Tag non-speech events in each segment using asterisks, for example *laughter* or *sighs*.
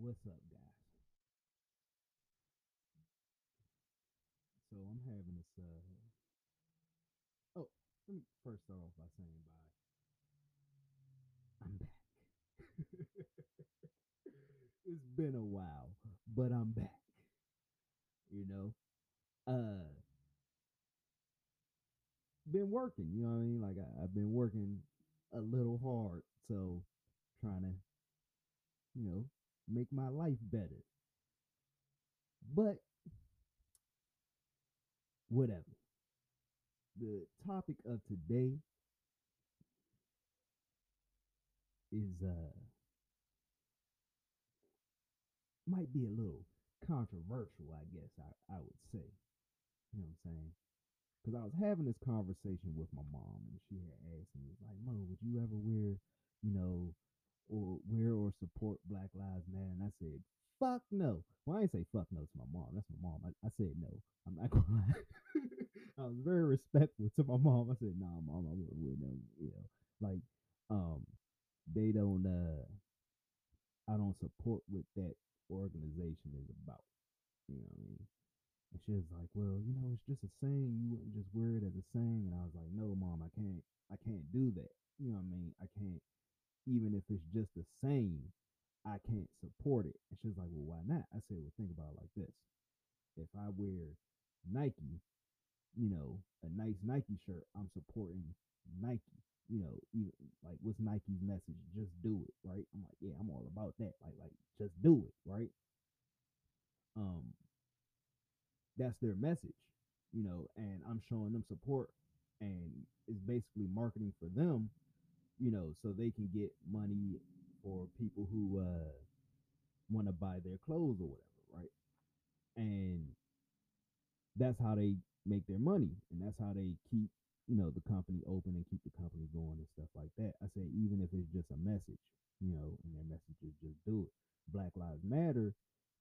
What's up, guys? So I'm having this. Uh... Oh, let me first start off by saying bye. I'm back. *laughs* it's been a while, but I'm back. You know, uh, been working. You know what I mean? Like I, I've been working a little hard, so trying to, you know, make my life better. But whatever. The topic of today is uh might be a little controversial, I guess I, I would say. You know what I'm saying? Because I was having this conversation with my mom and she had asked me, like, Mo, would you ever wear, you know, or wear or support Black Lives Matter? And I said, fuck no. Well, I didn't say fuck no to my mom. That's my mom. I, I said no. I'm not *laughs* gonna lie. I was very respectful to my mom. I said, nah, mom, I wouldn't wear them. You know, like, um, they don't uh I don't support what that organization is about. You know what I mean? And she was like, Well, you know, it's just a saying, you wouldn't just wear it as a saying and I was like, No, mom, I can't I can't do that. You know what I mean? I can't even if it's just the same, I can't support it. And she was like, Well, why not? I said, Well, think about it like this. If I wear Nike, you know, a nice Nike shirt, I'm supporting Nike. You know, even like what's Nike's message? Just do it, right? I'm like, yeah, I'm all about that. Like, like just do it, right? Um, that's their message, you know, and I'm showing them support and it's basically marketing for them, you know, so they can get money for people who uh want to buy their clothes or whatever, right? And that's how they make their money and that's how they keep you know the company open and keep the company going and stuff like that i say even if it's just a message you know and their message is just do it black lives matter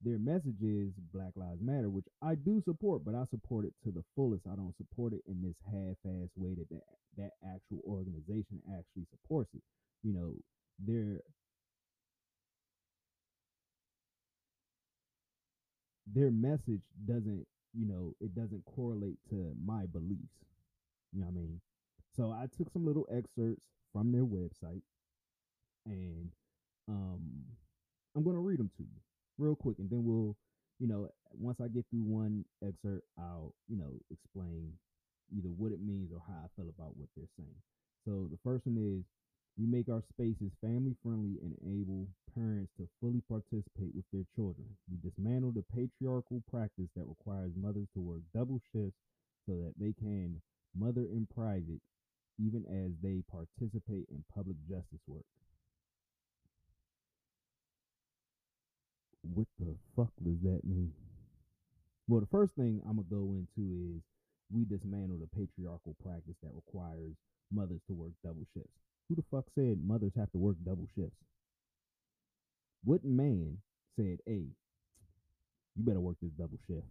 their message is black lives matter which i do support but i support it to the fullest i don't support it in this half-ass way that that, that actual organization actually supports it you know their their message doesn't you know, it doesn't correlate to my beliefs. You know what I mean? So I took some little excerpts from their website and um I'm going to read them to you real quick and then we'll, you know, once I get through one excerpt, I'll, you know, explain either what it means or how I feel about what they're saying. So the first one is we make our spaces family friendly and enable parents to fully participate with their children. We dismantle the patriarchal practice that requires mothers to work double shifts so that they can mother in private, even as they participate in public justice work. What the fuck does that mean? Well, the first thing I'm to go into is we dismantle the patriarchal practice that requires mothers to work double shifts. Who the fuck said mothers have to work double shifts? What man said, hey, you better work this double shift?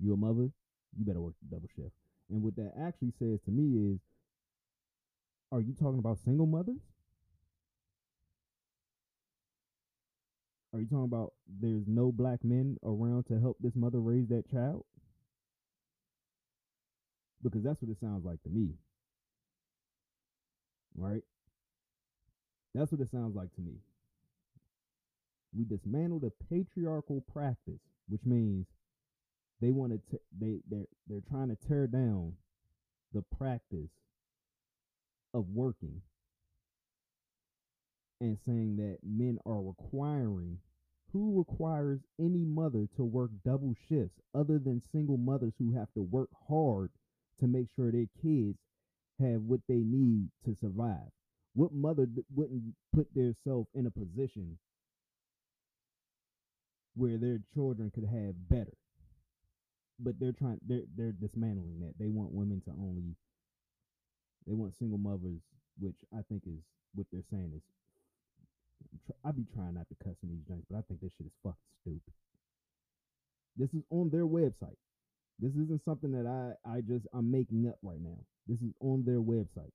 You a mother? You better work the double shift. And what that actually says to me is, are you talking about single mothers? Are you talking about there's no black men around to help this mother raise that child? Because that's what it sounds like to me right? That's what it sounds like to me. We dismantle the patriarchal practice, which means they want to they they're they're trying to tear down the practice of working and saying that men are requiring who requires any mother to work double shifts other than single mothers who have to work hard to make sure their kids have what they need to survive. What mother wouldn't put themselves in a position where their children could have better? But they're trying they're they're dismantling that. They want women to only they want single mothers, which I think is what they're saying is I be trying not to cuss in these joints, but I think this shit is fucking stupid. This is on their website. This isn't something that I I just I'm making up right now. This is on their website.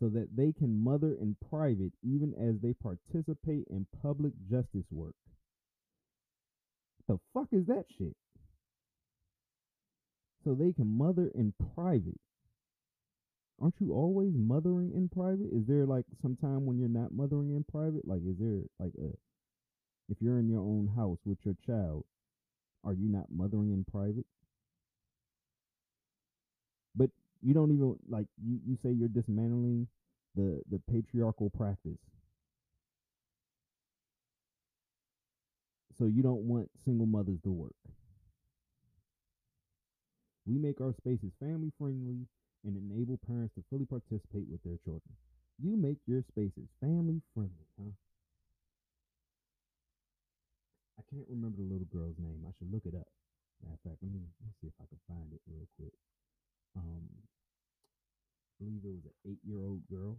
so that they can mother in private even as they participate in public justice work. The fuck is that shit? So they can mother in private. Aren't you always mothering in private? Is there like some time when you're not mothering in private? Like, is there like a, if you're in your own house with your child, are you not mothering in private? But you don't even like you, you say you're dismantling the the patriarchal practice. So you don't want single mothers to work. We make our spaces family friendly and enable parents to fully participate with their children. You make your spaces family friendly, huh? I can't remember the little girl's name. I should look it up. Matter of fact, let me, let me see if I can find it real quick. Um, I believe it was an eight year old girl.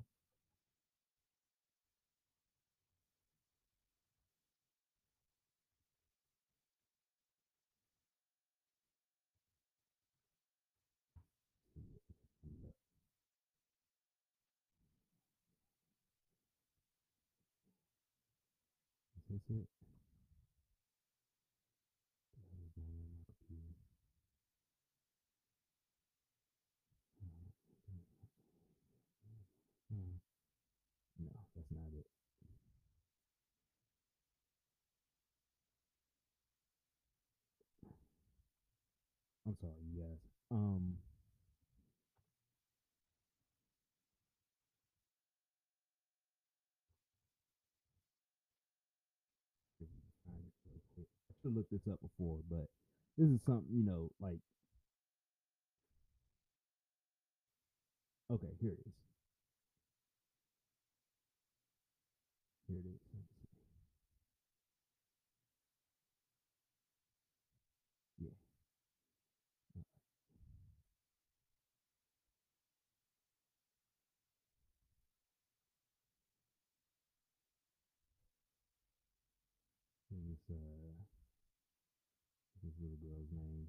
Is this it? The hell is going on with my computer? Hmm. No, that's not it. I'm sorry, guys. Um, let me find it real quick. I look this up before, but this is something you know, like. Okay, here it is. Here it is. Yeah. uh, name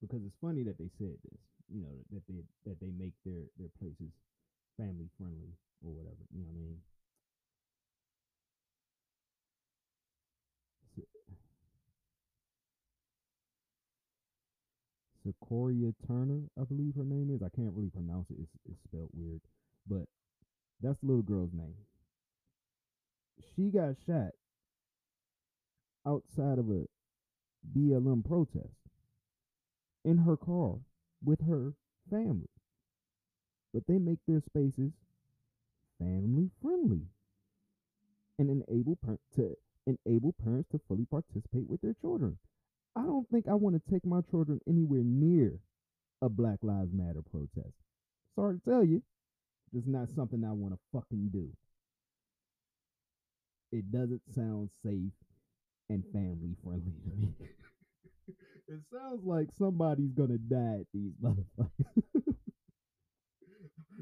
because it's funny that they said this. You know that they that they make their their places family friendly or whatever. You know what I mean? Se- Sequoia Turner, I believe her name is. I can't really pronounce it. It's, it's spelled weird, but that's the little girl's name. She got shot outside of a BLM protest in her car with her family, but they make their spaces family friendly and enable to enable parents to fully participate with their children. I don't think I want to take my children anywhere near a Black Lives Matter protest. Sorry to tell you, it's not something I want to fucking do. It doesn't sound safe and family friendly to me. *laughs* it sounds like somebody's gonna die at these motherfuckers. *laughs*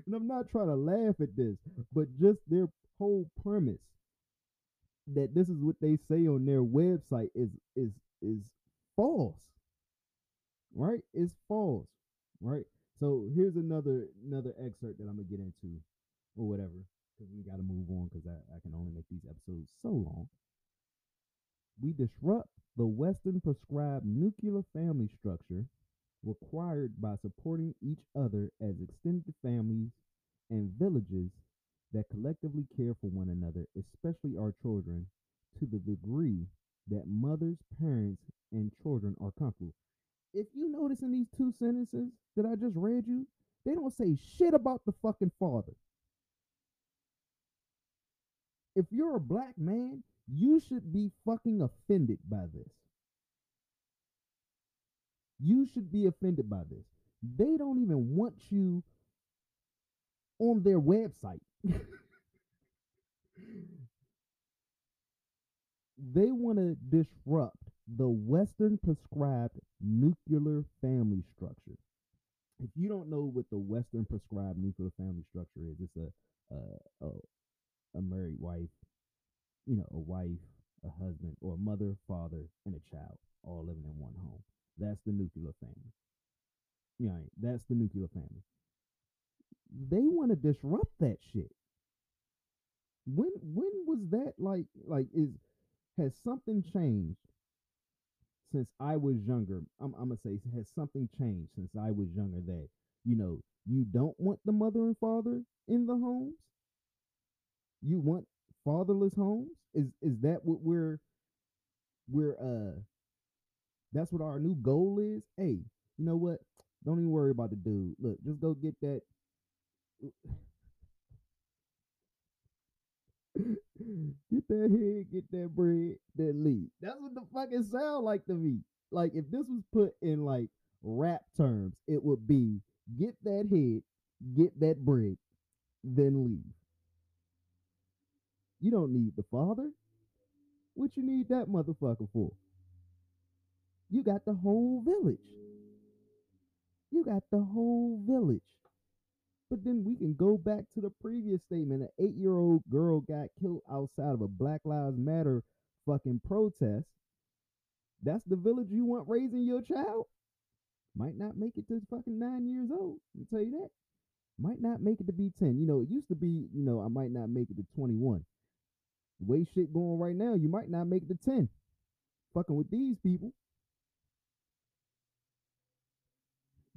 and I'm not trying to laugh at this, but just their whole premise that this is what they say on their website is is is false. Right? It's false. Right? So here's another another excerpt that I'm gonna get into or whatever. Because we gotta move on because I, I can only make these episodes so long. We disrupt the Western prescribed nuclear family structure required by supporting each other as extended families and villages that collectively care for one another, especially our children, to the degree that mothers, parents, and children are comfortable. If you notice in these two sentences that I just read you, they don't say shit about the fucking father. If you're a black man, you should be fucking offended by this. You should be offended by this. They don't even want you on their website. *laughs* they want to disrupt the Western prescribed nuclear family structure. If you don't know what the Western prescribed nuclear family structure is, it's a a, a, a married wife, you know, a wife, a husband, or a mother, father, and a child, all living in one home. That's the nuclear family. Yeah, that's the nuclear family. they want to disrupt that shit. When when was that like like is has something changed since I was younger? I'm, I'm gonna say has something changed since I was younger that you know you don't want the mother and father in the homes. You want fatherless homes? Is is that what we're we're uh that's what our new goal is? Hey, you know what? Don't even worry about the dude. Look, just go get that *laughs* get that head, get that bread, that lead. That's what the fucking sound like to me. Like if this was put in like rap terms, it would be get that head, get that bread, then leave. You don't need the father. What you need that motherfucker for? You got the whole village. You got the whole village. But then we can go back to the previous statement. An eight year old girl got killed outside of a Black Lives Matter fucking protest. That's the village you want raising your child? Might not make it to fucking nine years old. I'll tell you that. Might not make it to be 10. You know, it used to be, you know, I might not make it to 21. Way shit going right now, you might not make the 10. Fucking with these people.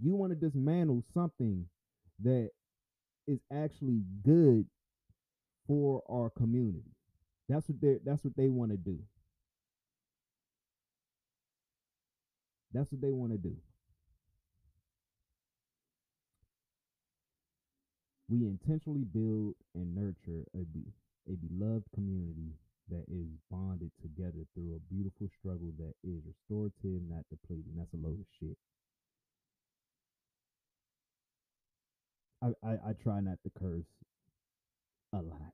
You want to dismantle something that is actually good for our community. That's what they that's what they want to do. That's what they want to do. We intentionally build and nurture a, be, a beloved community that is bonded together through a beautiful struggle that is restorative, not depleting. That's a load of shit. I, I, I try not to curse a lot,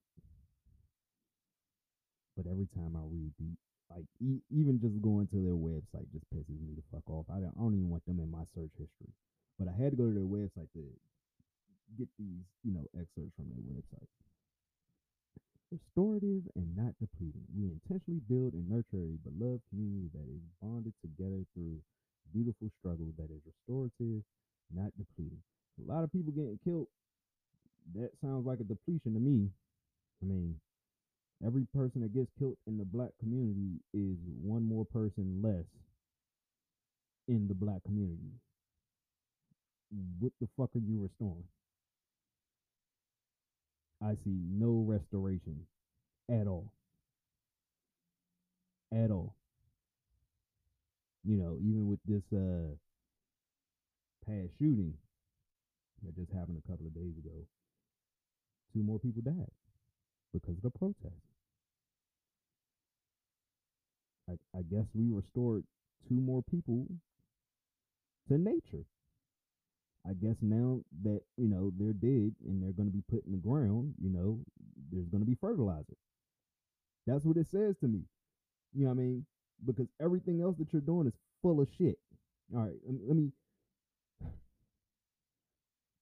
but every time I read the like e- even just going to their website just pisses me the fuck off. I don't, I don't even want them in my search history, but I had to go to their website to get these you know excerpts from their website. Restorative and not depleting. We intentionally build and nurture a beloved community that is bonded together through beautiful struggle that is restorative, not depleting a lot of people getting killed. That sounds like a depletion to me. I mean, every person that gets killed in the black community is one more person less in the black community. What the fuck are you restoring? I see no restoration at all. At all. You know, even with this uh past shooting, that just happened a couple of days ago. Two more people died because of the protest. I, I guess we restored two more people to nature. I guess now that, you know, they're dead and they're going to be put in the ground, you know, there's going to be fertilizer. That's what it says to me. You know what I mean? Because everything else that you're doing is full of shit. All right, let me *sighs*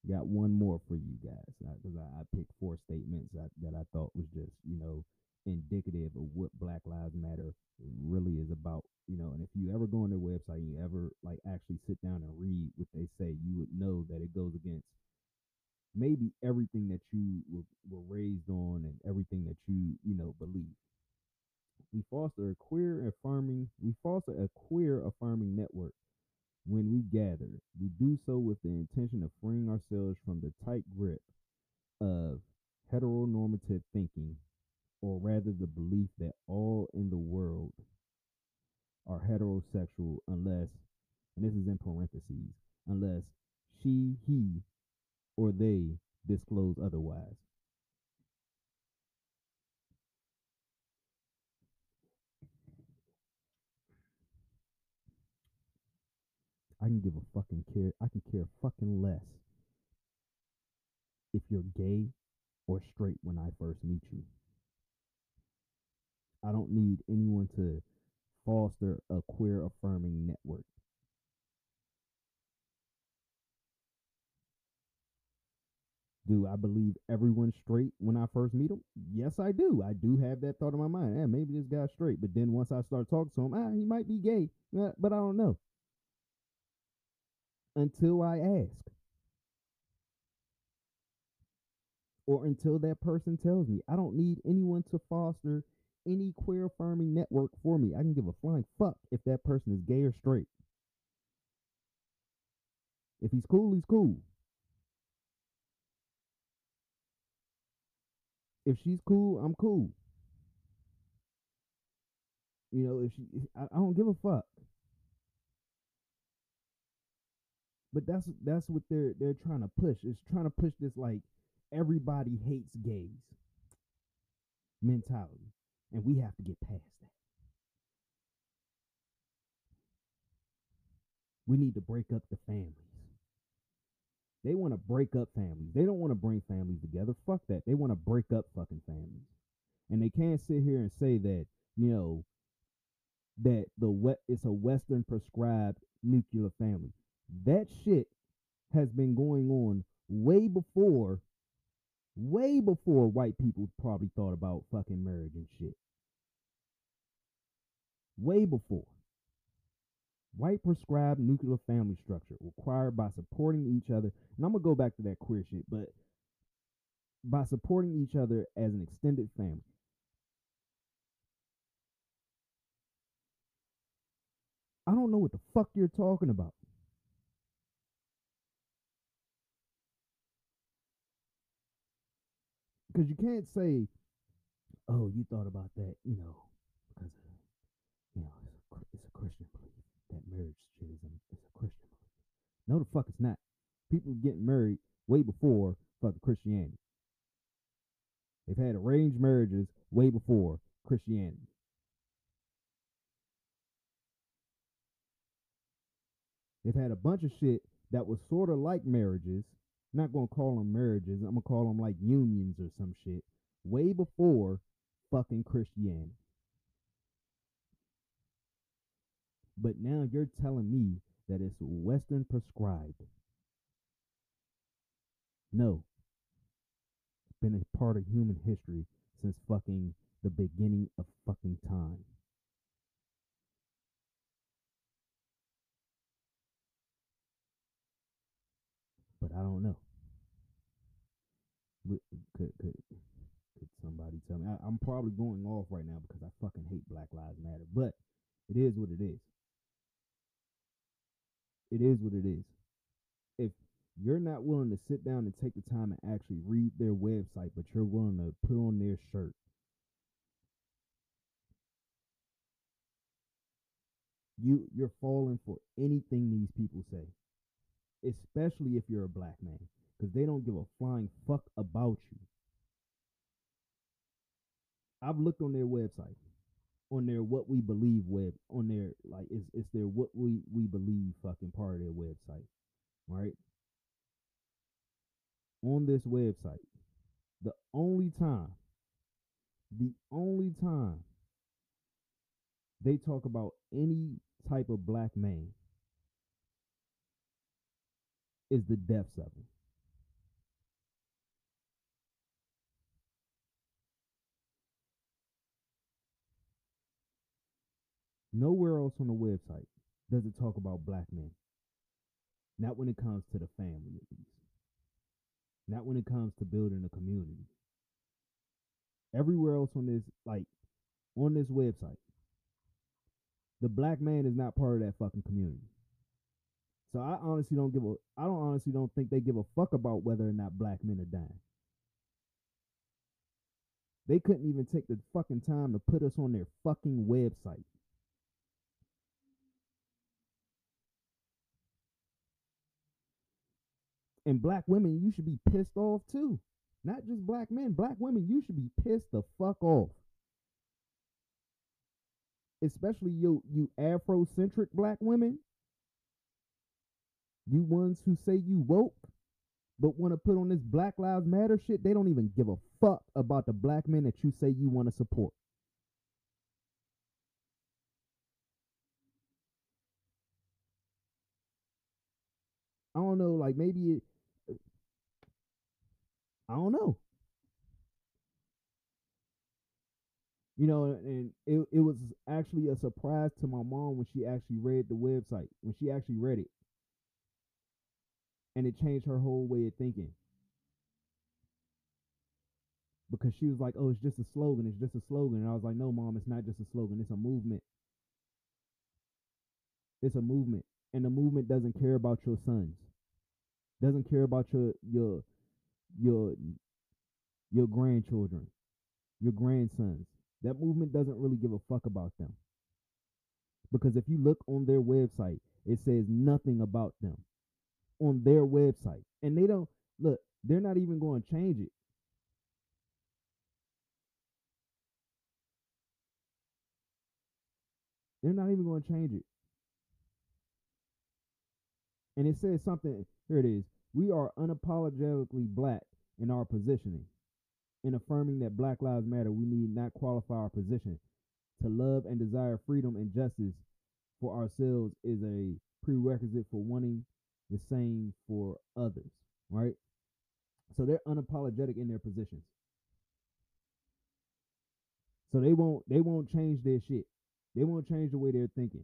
got one more for you guys because I, I, picked four statements that, that I thought was just you know indicative of what Black Lives Matter really is about. You know, and if you ever go on their website and you ever like actually sit down and read what they say, you would know that it goes against maybe everything that you were, were raised on and everything that you you know believe. We foster a queer affirming. We foster a queer affirming network when we gather, we do so with the intention of freeing ourselves from the tight grip of heteronormative thinking, or rather the belief that all in the world are heterosexual unless, and this is in parentheses, unless she, he, or they disclose otherwise. I can give a fucking care. I can care fucking less if you're gay or straight when I first meet you. I don't need anyone to foster a queer affirming network. Do I believe everyone's straight when I first meet them? Yes, I do. I do have that thought in my mind. Yeah, maybe this guy's straight. But then once I start talking to him, ah, he might be gay. But I don't know until I ask. or until that person tells me. I don't need anyone to foster any queer affirming network for me. I can give a flying fuck if that person is gay or straight. If he's cool, he's cool. If she's cool, I'm cool. You know, if she, I, I don't give a fuck. But that's that's what they're they're trying to push. It's trying to push this like everybody hates gays mentality, and we have to get past that. We need to break up the families. They want to break up families. They don't want to bring families together. Fuck that. They want to break up fucking families. And they can't sit here and say that, you know, that the wet it's a Western prescribed nuclear family. That shit has been going on way before, way before white people probably thought about fucking marriage and shit. Way before. White prescribed nuclear family structure required by supporting each other. And I'm gonna go back to that queer shit, but by supporting each other as an extended family. I don't know what the fuck you're talking about. Because you can't say, oh, you thought about that, you know, because, of, you know, it's a, it's a Christian belief. That marriage shit is a, it's a Christian belief. No, the fuck it's not. People getting married way before fucking Christianity. They've had arranged marriages way before Christianity. They've had a bunch of shit that was sort of like marriages. Not gonna call them marriages. I'm gonna call them like unions or some shit. Way before fucking Christianity. But now you're telling me that it's Western prescribed. No. It's been a part of human history since fucking the beginning of fucking time. But I don't know. Could could could somebody tell me? I, I'm probably going off right now because I fucking hate Black Lives Matter. But it is what it is. It is what it is. If you're not willing to sit down and take the time and actually read their website, but you're willing to put on their shirt, you you're falling for anything these people say, especially if you're a black man, because they don't give a flying fuck about you. I've looked on their website, on their what we believe web, on their like it's it's their what we we believe fucking part of their website, right? On this website, the only time, the only time they talk about any type of black man is the deaths of him. Nowhere else on the website does it talk about black men. Not when it comes to the family, at least. Not when it comes to building a community. Everywhere else on this, like on this website, the black man is not part of that fucking community. So I honestly don't give a I don't honestly don't think they give a fuck about whether or not black men are dying. They couldn't even take the fucking time to put us on their fucking website. And black women, you should be pissed off too. Not just black men, black women, you should be pissed the fuck off. Especially you you Afrocentric black women. You ones who say you woke, but want to put on this Black Lives Matter shit, they don't even give a fuck about the black men that you say you want to support. I don't know, like maybe it, I don't know. You know, and it, it was actually a surprise to my mom when she actually read the website, when she actually read it. And it changed her whole way of thinking. because she was like, "Oh, it's just a slogan. It's just a slogan." And I was like, "No, mom, it's not just a slogan. It's a movement. It's a movement, and the movement doesn't care about your sons, doesn't care about your your your your grandchildren, your grandsons. That movement doesn't really give a fuck about them. Because if you look on their website, it says nothing about them on their website. And they don't look, they're not even going to change it. They're not even going to change it. And it says something, here it is. We are unapologetically black in our positioning. In affirming that Black Lives Matter, we need not qualify our position. To love and desire freedom and justice for ourselves is a prerequisite for wanting the same for others, right? So they're unapologetic in their positions. So they won't they won't change their shit. They won't change the way they're thinking.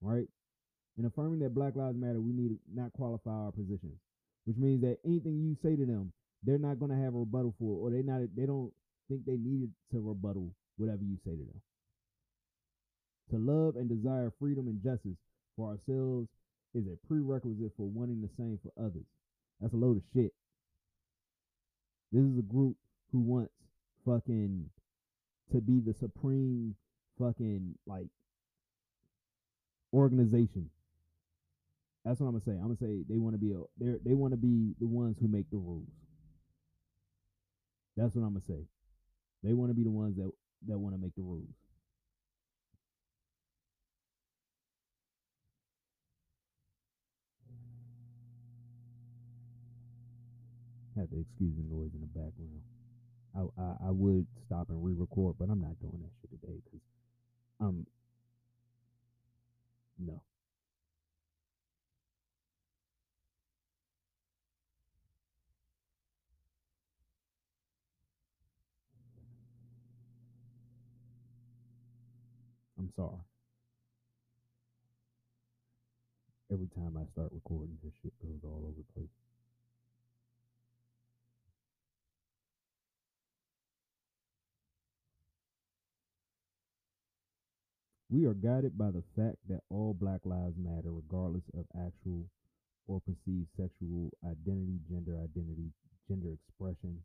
Right? In affirming that Black Lives Matter, we need to not qualify our positions, which means that anything you say to them, they're not going to have a rebuttal for, or they not they don't think they needed to rebuttal whatever you say to them. To love and desire freedom and justice for ourselves is a prerequisite for wanting the same for others. That's a load of shit. This is a group who wants fucking to be the supreme fucking like organization. That's what I'm gonna say. I'm gonna say they want to be a they they want to be the ones who make the rules. That's what I'm gonna say. They want to be the ones that that want to make the rules. Have to excuse the noise in the background. I, I, I would stop and re-record, but I'm not doing that shit today because um no. I'm sorry. Every time I start recording, this shit goes all over the place. We are guided by the fact that all Black Lives Matter, regardless of actual or perceived sexual identity, gender identity, gender expression,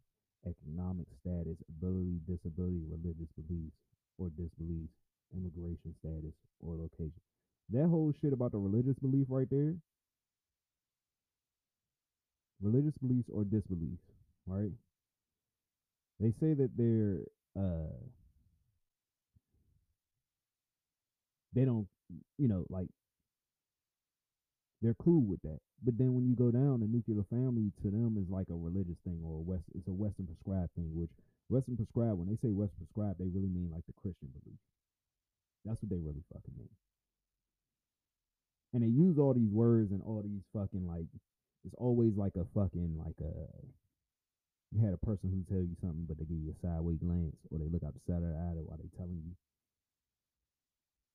economic status, ability, disability, religious beliefs or disbeliefs, immigration status, or location. That whole shit about the religious belief right there, religious beliefs or disbeliefs, right? They say that they're uh they don't, you know, like they're cool with that. But then when you go down, the nuclear family to them is like a religious thing or a west. It's a Western prescribed thing. Which Western prescribed, when they say Western prescribed, they really mean like the Christian belief. That's what they really fucking mean. And they use all these words and all these fucking like. It's always like a fucking like a. You had a person who tell you something, but they give you a sideways glance, or they look out the side of the eye while they telling you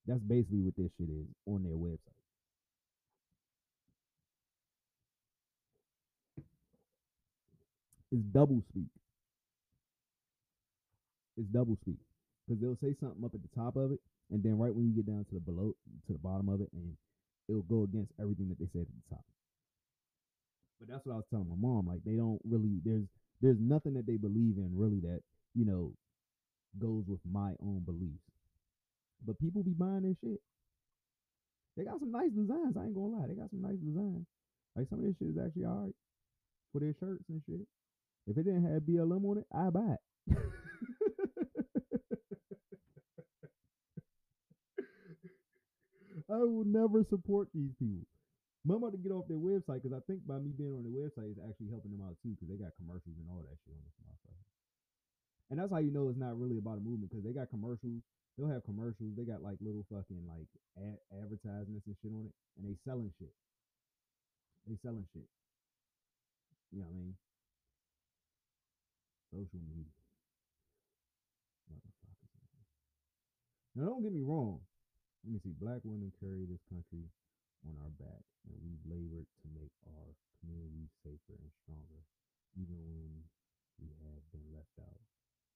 that's basically what this shit is on their website. It's double speak. It's double speak because they'll say something up at the top of it, and then right when you get down to the below to the bottom of it, and it'll go against everything that they said at the top. But that's what I was telling my mom. Like they don't really there's there's nothing that they believe in really that you know goes with my own beliefs. But people be buying their shit. They got some nice designs. I ain't gonna lie. They got some nice designs. Like some of this shit is actually alright for their shirts and shit. If it didn't have BLM on it, I'd buy it. *laughs* I will never support these people. I'm about to get off their website because I think by me being on their website is actually helping them out too because they got commercials and all that shit on this motherfucker. And that's how you know it's not really about a movement because they got commercials they'll have commercials. They got like little fucking like ad- advertisements and shit on it, and they selling shit. They selling shit. You know what I mean? Social media. Motherfuckers. Now don't get me wrong. Let me see. Black women carry this country on our back, and we've labored to make our communities safer and stronger, even when we have been left out.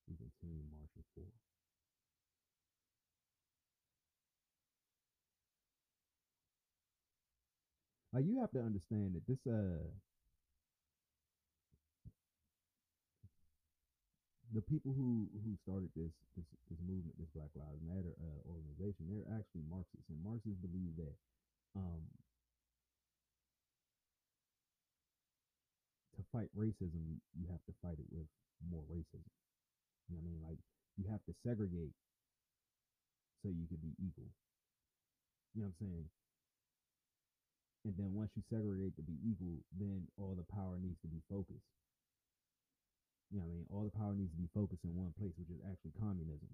We continue marching for. Like you have to understand that this uh the people who who started this this this movement, this Black Lives Matter uh, organization, they're actually Marxists, and Marxists believe that um, to fight racism, you have to fight it with more racism. You know what I mean? Like you have to segregate so you can be equal. You know what I'm saying? And then once you segregate to be equal, then all the power needs to be focused. You know I mean? All the power needs to be focused in one place, which is actually communism.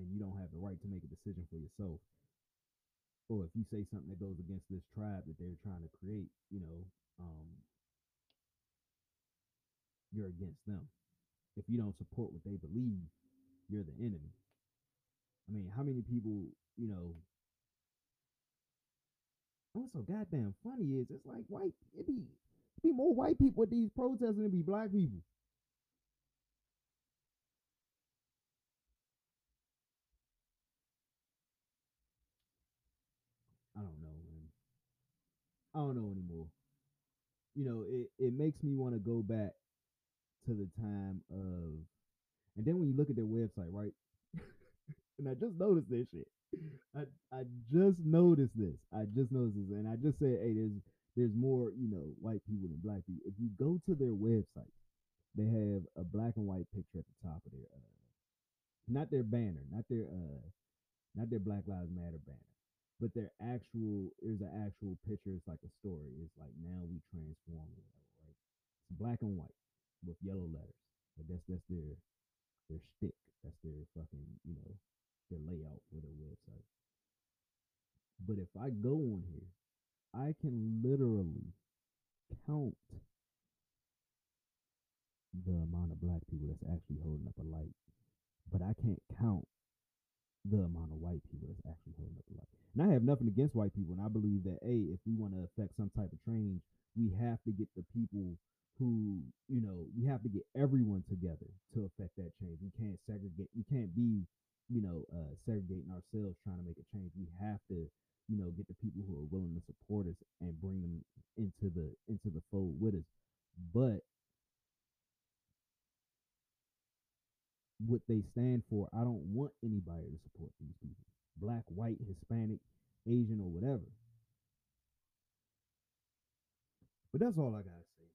And you don't have the right to make a decision for yourself. Or if you say something that goes against this tribe that they're trying to create, you know, um, you're against them. If you don't support what they believe, you're the enemy. I mean, how many people, you know, what's so goddamn funny is it's like white it be it be more white people at these protests than it be black people. I don't know, man. I don't know anymore. You know, it, it makes me want to go back to the time of and then when you look at their website, right? *laughs* and I just noticed this shit. *clears throat* I I just noticed this. I just noticed this, and I just said, hey, there's there's more, you know, white people than black people. If you go to their website, they have a black and white picture at the top of their, uh, not their banner, not their, uh, not their Black Lives Matter banner, but their actual. There's an actual picture. It's like a story. It's like now we transform, whatever, right? It's black and white with yellow letters. I that's that's their their stick. That's their fucking, you know, layout for their website. But if I go on here, I can literally count the amount of black people that's actually holding up a light, but I can't count the amount of white people that's actually holding up a light. And I have nothing against white people, and I believe that a if we want to affect some type of change, we have to get the people who you know we have to get everyone together to affect that change. We can't segregate. We can't be you know, uh, segregating ourselves trying to make a change. We have to, you know, get the people who are willing to support us and bring them into the into the fold with us. But what they stand for, I don't want anybody to support these people. Black, white, Hispanic, Asian, or whatever. But that's all I gotta say.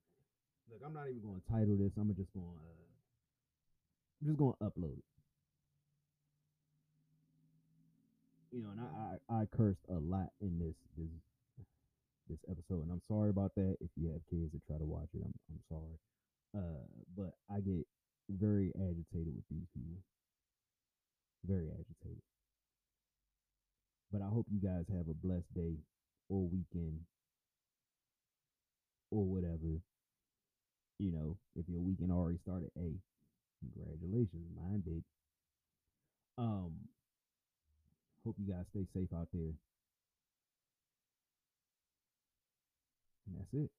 Look, I'm not even gonna title this. I'm just gonna uh, I'm just gonna upload it. You know, and I, I, I cursed a lot in this this this episode, and I'm sorry about that. If you have kids that try to watch it, I'm I'm sorry. Uh, but I get very agitated with these people, very agitated. But I hope you guys have a blessed day or weekend or whatever. You know, if your weekend already started, hey, congratulations, mine did. Um, Hope you guys stay safe out there. And that's it.